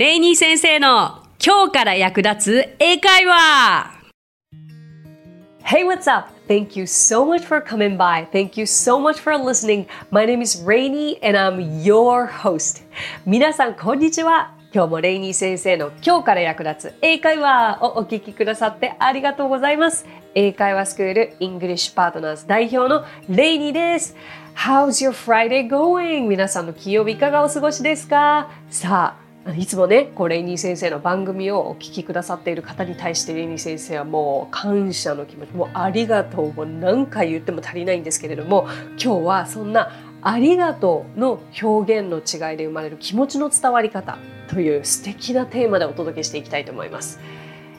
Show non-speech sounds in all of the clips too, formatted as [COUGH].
レイニー先生の今日から役立つ英会話 Hey, what's up? Thank you so much for coming by. Thank you so much for listening. My name is Rainy and I'm your host. 皆さん、こんにちは。今日もレイニー先生の今日から役立つ英会話をお聞きくださってありがとうございます。英会話スクール English Partners 代表のレイニーです。How's your Friday going? 皆さんの金曜日いかがお過ごしですかさあ、いつもね、こうレイニー先生の番組をお聞きくださっている方に対してレイニー先生はもう感謝の気持ち、もうありがとうも何回言っても足りないんですけれども、今日はそんなありがとうの表現の違いで生まれる気持ちの伝わり方という素敵なテーマでお届けしていきたいと思います。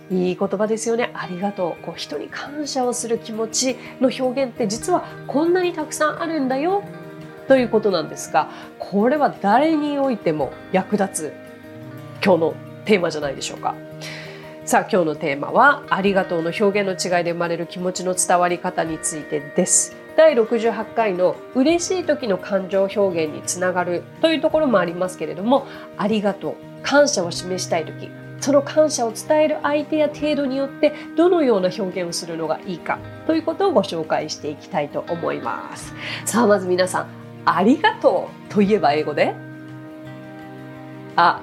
いい言葉ですよね。ありがとう。こう人に感謝をする気持ちの表現って実はこんなにたくさんあるんだよということなんですが、これは誰においても役立つ今日のテーマじゃないでしょうか。さあ今日のテーマはありがとうの表現の違いで生まれる気持ちの伝わり方についてです。第68回の嬉しい時の感情表現につながるというところもありますけれどもありがとう感謝を示したい時その感謝を伝える相手や程度によってどのような表現をするのがいいかということをご紹介していきたいと思いますさあまず皆さんありがとうといえば英語で？あ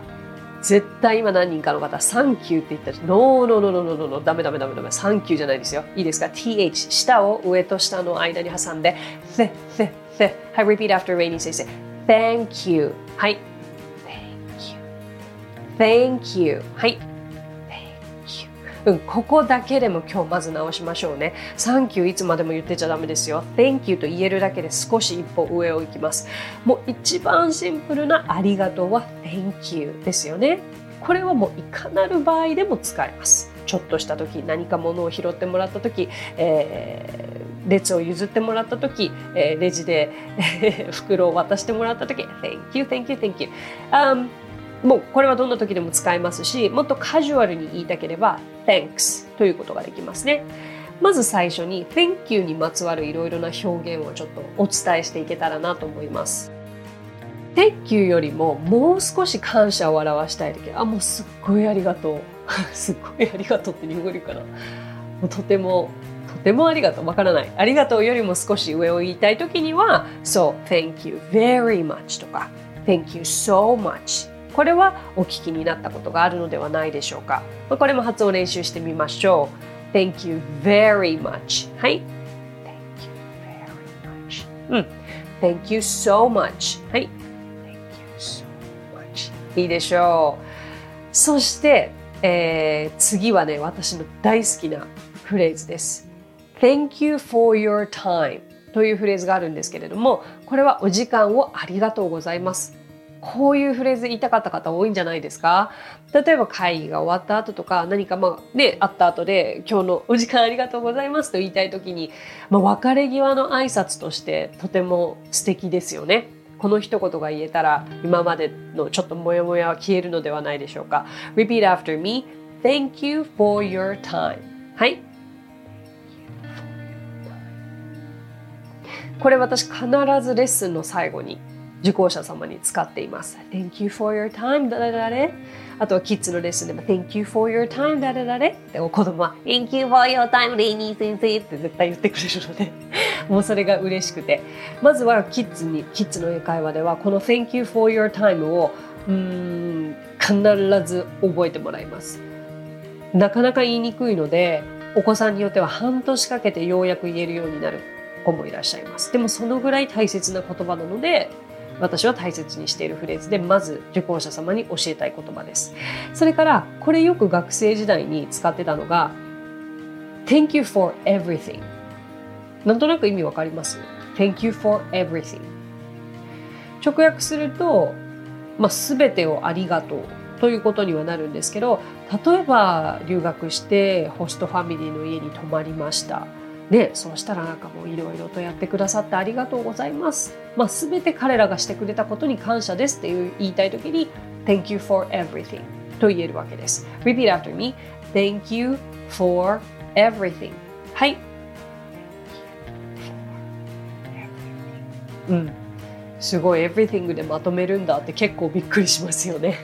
絶対今何人かの方、サンキューって言ったら、ノーノーノーノーノーノーノーダメダメダメダメ、サンキューじゃないですよ。いいですか ?th、下を上と下の間に挟んで、th、th、th。はい、repeat after Rainy 先生。Thank you。はい。Thank you。Thank you。はい。うん、ここだけでも今日まず直しましょうね。サンキューいつまでも言ってちゃダメですよ。Thank you と言えるだけで少し一歩上を行きます。もう一番シンプルなありがとうは Thank you ですよね。これはもういかなる場合でも使えます。ちょっとした時何か物を拾ってもらった時、えー、列を譲ってもらった時、えー、レジで [LAUGHS] 袋を渡してもらった時 Thank you, thank you, thank you、um, もうこれはどんな時でも使えますしもっとカジュアルに言いたければ Thanks ということができますね。まず最初に Thank you にまつわるいろいろな表現をちょっとお伝えしていけたらなと思います。Thank you よりももう少し感謝を表したい時あもうすっごいありがとう [LAUGHS] すっごいありがとうって日本語でかなもうとてもとてもありがとうわからないありがとうよりも少し上を言いたい時にはそう Thank you very much とか Thank you so much これはお聞きになったことがあるのではないでしょうか。これも発音練習してみましょう。Thank you very much. はい。Thank you very much. うん。Thank you so much. はい。Thank you so much. いいでしょう。そして、えー、次はね、私の大好きなフレーズです。Thank you for your time というフレーズがあるんですけれども、これはお時間をありがとうございます。こういうフレーズ言いたかった方多いんじゃないですか？例えば会議が終わった後とか何かまあね、あった後で今日のお時間ありがとうございますと言いたい時に、まあ、別れ際の挨拶としてとても素敵ですよね。この一言が言えたら今までのちょっとモヤモヤは消えるのではないでしょうか。Repeat after me. Thank you for your time. はい。これ私必ずレッスンの最後に受講者様に使っています。Thank you for your time 誰々あとはキッズのレッスンでも Thank you for your time 誰々で子供は Thank you for your time レイニー先生。って絶対言ってくれるので。[LAUGHS] もうそれが嬉しくて。まずはキッズにキッズの英会話ではこの Thank you for your time をうん必ず覚えてもらいます。なかなか言いにくいのでお子さんによっては半年かけてようやく言えるようになる子もいらっしゃいます。でもそのぐらい大切な言葉なので私は大切にしているフレーズでまず受講者様に教えたい言葉です。それからこれよく学生時代に使ってたのが Thank you for everything なんとなく意味わかります？Thank you for everything 直訳すると、まあ、全てをありがとう。ということにはなるんですけど例えば留学してホストファミリーの家に泊まりました。でそうしたらなんかもういろいろとやってくださってありがとうございます。まあ、全て彼らがしてくれたことに感謝ですっていう言いたい時に Thank you for everything と言えるわけです。Repeat after me. Thank you for everything. はい。うん。すごい everything でまとめるんだって結構びっくりしますよね。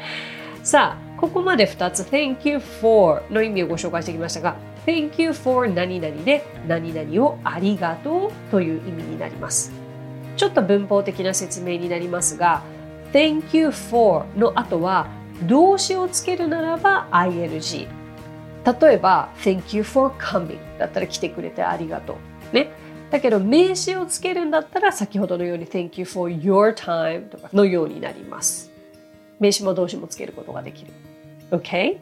[LAUGHS] さあ、ここまで2つ Thank you for の意味をご紹介してきましたが Thank you for 何々で何々をありがとうという意味になります。ちょっと文法的な説明になりますが Thank you for の後は動詞をつけるならば ing 例えば Thank you for coming だったら来てくれてありがとう。ね。だけど名詞をつけるんだったら先ほどのように Thank you for your time とかのようになります。名詞も動詞もつけることができる。OK?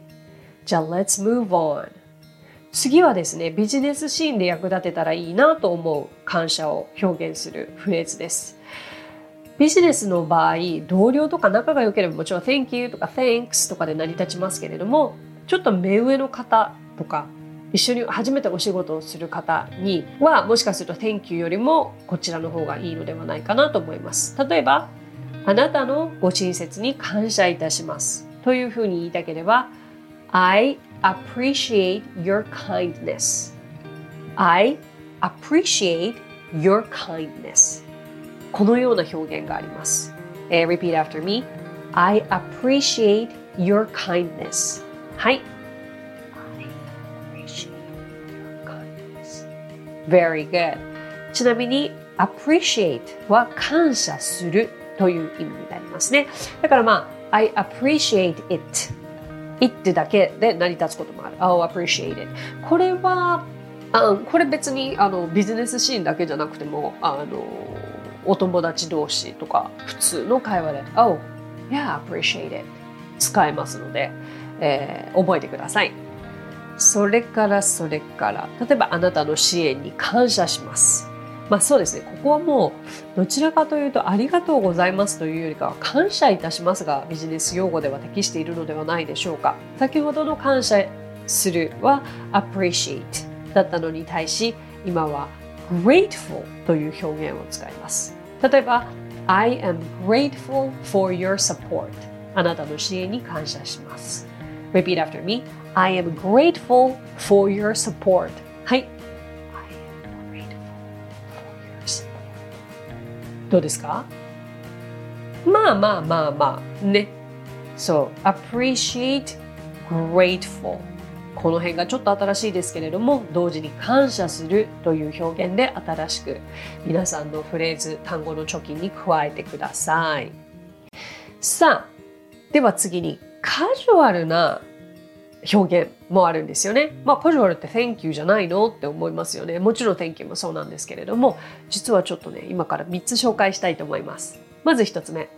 じゃあ Let's move on. 次はですね、ビジネスシーンで役立てたらいいなと思う感謝を表現するフレーズです。ビジネスの場合、同僚とか仲が良ければもちろん Thank you とか Thanks とかで成り立ちますけれども、ちょっと目上の方とか、一緒に初めてお仕事をする方には、もしかすると Thank you よりもこちらの方がいいのではないかなと思います。例えば、あなたのご親切に感謝いたします。というふうに言いたければ、I appreciate your kindness. I appreciate your kindness. このような表現があります。Uh, repeat after me. I appreciate your kindness. はい。I appreciate your kindness. Very good. ちなみに appreciate は感謝するという意味になりますね。だからまあ I appreciate it it だけで成り立つこともある。Oh, appreciate it. これは、あこれ別にあのビジネスシーンだけじゃなくても、あのお友達同士とか普通の会話で、Oh, yeah, appreciate it. 使えますので、えー、覚えてください。それからそれから、例えばあなたの支援に感謝します。まあそうですね、ここはもうどちらかというとありがとうございますというよりかは感謝いたしますがビジネス用語では適しているのではないでしょうか。先ほどの感謝するは appreciate だったのに対し今は grateful という表現を使います。例えば I am grateful for your support あなたの支援に感謝します。Repeat after me I am grateful for your support はいどうですか？まあまあまあまあね。そう、appreciate, grateful。この辺がちょっと新しいですけれども、同時に感謝するという表現で新しく皆さんのフレーズ、単語の貯金に加えてください。さあ、では次にカジュアルな表現もあるんですよね。まあ、カジュアルって Thank you じゃないのって思いますよね。もちろん Thank you もそうなんですけれども、実はちょっとね、今から3つ紹介したいと思います。まず1つ目。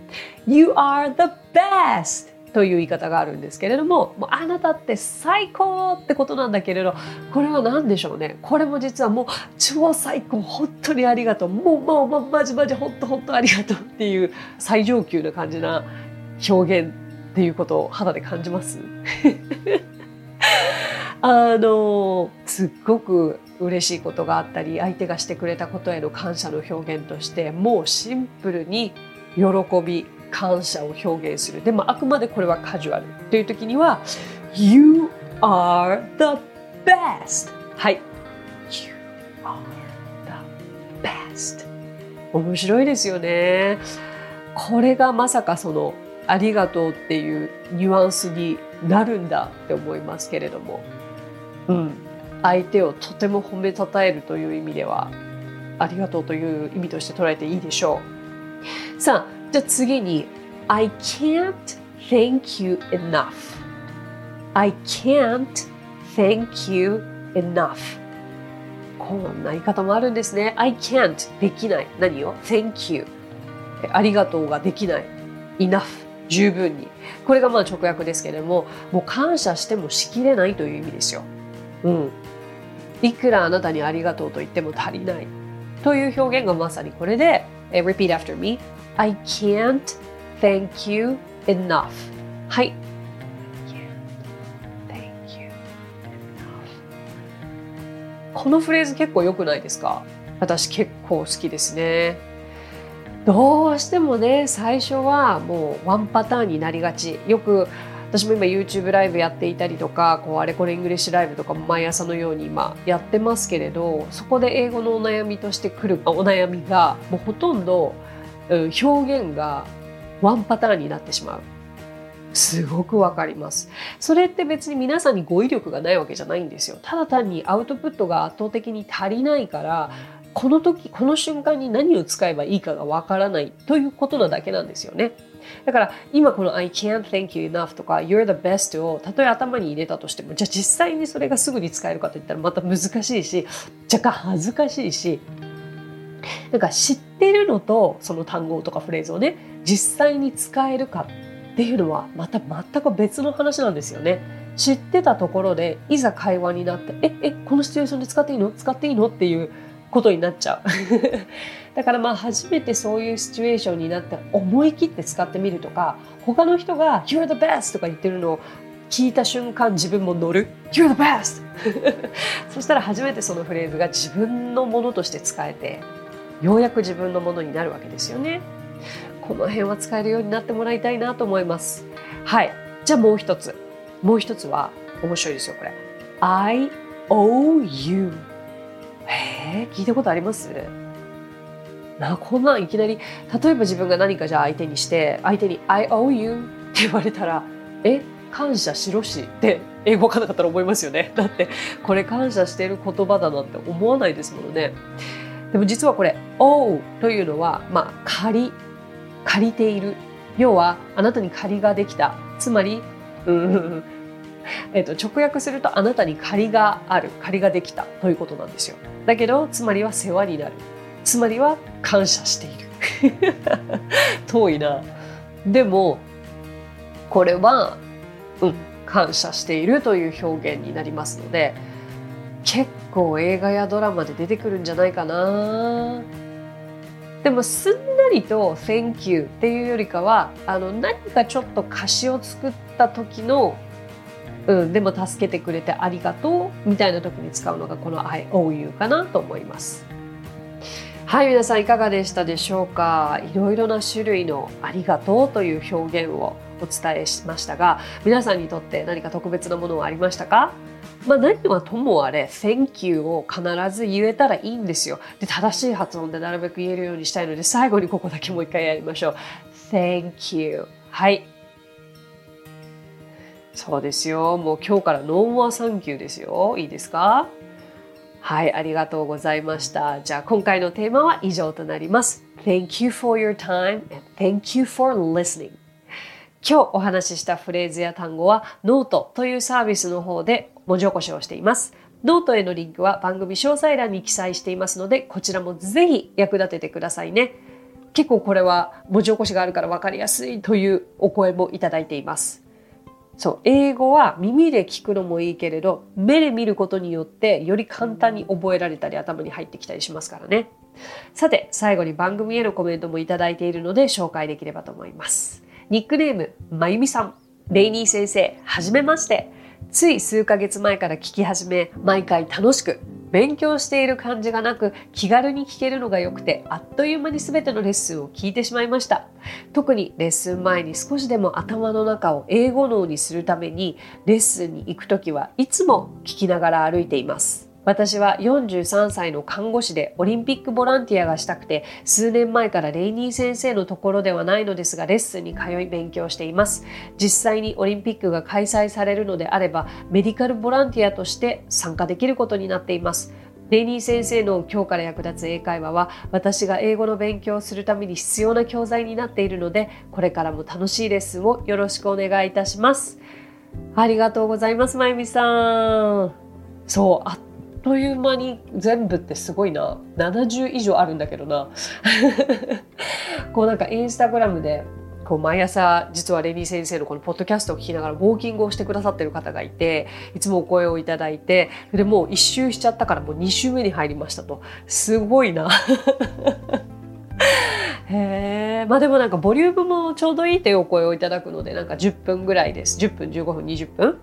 You are the best! という言い方があるんですけれども、もうあなたって最高ってことなんだけれど、これは何でしょうね。これも実はもう超最高、本当にありがとう。もうもうもうマジマジ本当本当ありがとうっていう最上級な感じな表現っていうことを肌で感じますあのすっごく嬉しいことがあったり相手がしてくれたことへの感謝の表現としてもうシンプルに喜び感謝を表現する。でもあくまでこれはカジュアル。という時には You are the best! はい。You are the best. 面白いですよね。これがまさかそのありがとうっていうニュアンスになるんだって思いますけれども、うん、相手をとても褒めたたえるという意味ではありがとうという意味として捉えていいでしょう。さあ、じゃあ次に I can't thank you enough I can't thank you enough こんな言い方もあるんですね。I can't できない。何を ?Thank you ありがとうができない。enough 十分に。これがまあ直訳ですけれども、もう感謝してもしきれないという意味ですよ。うん。いくらあなたにありがとうと言っても足りない。という表現がまさにこれで、uh, repeat after me. I can't thank you enough. はい。このフレーズ結構良くないですか？私結構好きですね。どうしてもね最初はもうワンパターンになりがちよく私も今 YouTube ライブやっていたりとかこうあれこれイングリッシュライブとかも毎朝のように今やってますけれどそこで英語のお悩みとしてくるお悩みがもうほとんど、うん、表現がワンパターンになってしまう。すごくわかります。それって別に皆さんに語彙力がないわけじゃないんですよ。ただ単にアウトプットが圧倒的に足りないから、この時、この瞬間に何を使えばいいかがわからないということなだけなんですよね。だから今この I can't thank you enough とか You're the best をたとえ頭に入れたとしてもじゃあ実際にそれがすぐに使えるかといったらまた難しいし若干恥ずかしいしなんか知ってるのとその単語とかフレーズをね実際に使えるかっていうのはまた全く別の話なんですよね。知ってたところでいざ会話になって「ええこのシチュエーションで使っていいの？使っていいの?」っていうことになっちゃう。だからまあ初めてそういうシチュエーションになって思い切って使ってみるとか他の人が「You're the best」とか言ってるのを聞いた瞬間自分も乗る「You're the best [LAUGHS]」そしたら初めてそのフレーズが自分のものとして使えてようやく自分のものになるわけですよね。この辺は使えるようになってもらいたいなと思います。はい。じゃあもう一つ。もう一つは面白いですよ、これ。I owe you. えー、聞いたことあります？なこんなんいきなり例えば自分が何かじゃあ相手にして相手に「I owe you」って言われたら「え感謝しろし」って英語わかんなかったら思いますよね。[LAUGHS] だってこれ感謝している言葉だなって思わないですものね。でも実はこれ「owe」というのはまあ借り借りている。要はあなたに借りができた。つまりうん。[LAUGHS] えっと直訳するとあなたに借りがある。借りができたということなんですよ。だけどつまりは世話になる。つまりは感謝している。[LAUGHS] 遠いな。でもこれはうん感謝しているという表現になりますので結構映画やドラマで出てくるんじゃないかな。でもすんなりと「Thank you」っていうよりかはあの何かちょっと歌詞を作った時のうん、でも助けてくれてありがとうみたいな時に使うのがこの I owe you かなと思います。はい、皆さんいかがでしたでしょうか？いろいろな種類のありがとうという表現をお伝えしましたが、皆さんにとって何か特別なものはありましたか？まあ何はともあれ、Thank you を必ず言えたらいいんですよ。で、正しい発音でなるべく言えるようにしたいので、最後にここだけもう一回やりましょう。Thank you. はい。そうですよ。もう今日から no more thank you ですよ。いいですか？はい、ありがとうございました。じゃあ今回のテーマは以上となります。Thank you for your time and thank you for listening. 今日お話ししたフレーズや単語はノートというサービスの方で文字起こしをしています。ノートへのリンクは番組詳細欄に記載していますので、こちらもぜひ役立ててくださいね。結構これは文字起こしがあるから分かりやすいというお声もいただいています。そう、英語は耳で聞くのもいいけれど、目で見ることによってより簡単に覚えられたり頭に入ってきたりしますからね。さて、最後に番組へのコメントもいただいているので紹介できればと思います。ニックネーム、まゆみさん。レイニー先生、はじめまして。つい数ヶ月前から聞き始め、毎回楽しく、勉強している感じがなく、気軽に聞けるのが良くて、あっという間に全てのレッスンを聞いてしまいました。特にレッスン前に少しでも頭の中を英語脳にするために、レッスンに行く時はいつも聞きながら歩いています。私は43歳の看護師でオリンピックボランティアがしたくて数年前からレイニー先生のところではないのですがレッスンに通い勉強しています。実際にオリンピックが開催されるのであればメディカルボランティアとして参加できることになっています。レイニー先生の今日から役立つ英会話は私が英語の勉強をするために必要な教材になっているのでこれからも楽しいレッスンをよろしくお願いいたします。ありがとうございますまゆみさん。そうあっという間に全部ってすごいな。70以上あるんだけどな。[LAUGHS] こうなんかインスタグラムでこう毎朝実はレニー先生のこのポッドキャストを聞きながらウォーキングをしてくださってる方がいていつもお声をいただいてでもう一周しちゃったからもう2週目に入りましたと。すごいな。[LAUGHS] へえまあでもなんかボリュームもちょうどいいというお声をいただくのでなんか10分ぐらいです。10分15分20分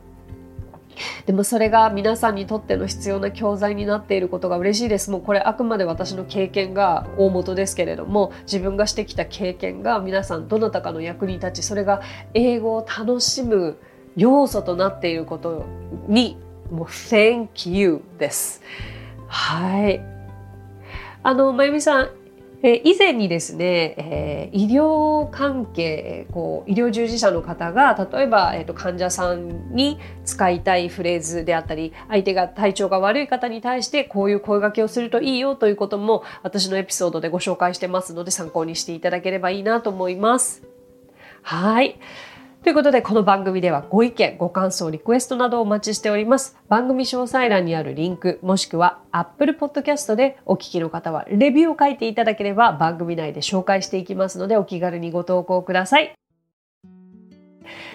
でもそれが皆さんにとっての必要な教材になっていることが嬉しいです。もうこれあくまで私の経験が大元ですけれども自分がしてきた経験が皆さんどなたかの役に立ちそれが英語を楽しむ要素となっていることにもう Thank you です。はい。あの、まゆみさんえ以前にですね、え、医療関係こう医療従事者の方が例えば、えーと、患者さんに使いたいフレーズであったり相手が体調が悪い方に対してこういう声掛けをするといいよということも私のエピソードでご紹介してますので参考にしていただければいいなと思います。はい。ということで、この番組ではご意見、ご感想、リクエストなどをお待ちしております。番組詳細欄にあるリンク、もしくは Apple Podcast でお聞きの方はレビューを書いていただければ番組内で紹介していきますので、お気軽にご投稿ください。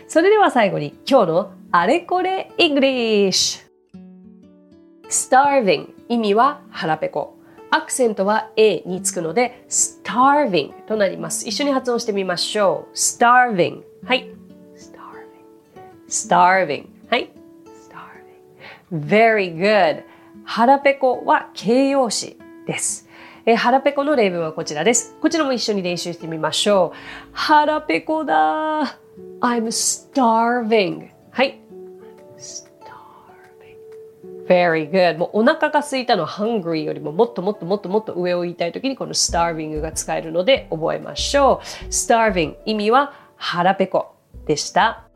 それでは最後に今日のあれこれ English。starving 意味は腹ペコ。アクセントは A につくので starving となります。一緒に発音してみましょう。starving。はい。Starving はい starving very good 腹ペコは形容詞ですえ腹ペコの例文はこちらです。こちらも一緒に練習してみましょう。腹ペコだ I'm starving はい。very good もうお腹が空いたの hungry よりももっともっともっともっと上を言いたいときにこの starving が使えるので覚えましょう。starving 意味は腹ペコでした。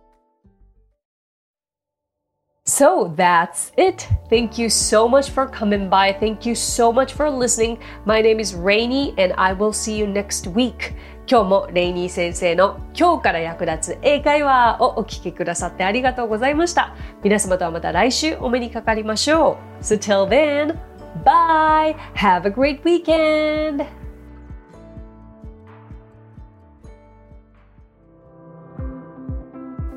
So that's it. Thank you so much for coming by. Thank you so much for listening. My name is Rainy and I will see you next week. 今日もレイニー先生の今日から役立つ英会話をお聞きくださってありがとうございました。皆様とはまた来週お目にかかりましょう。So till then, bye! Have a great weekend!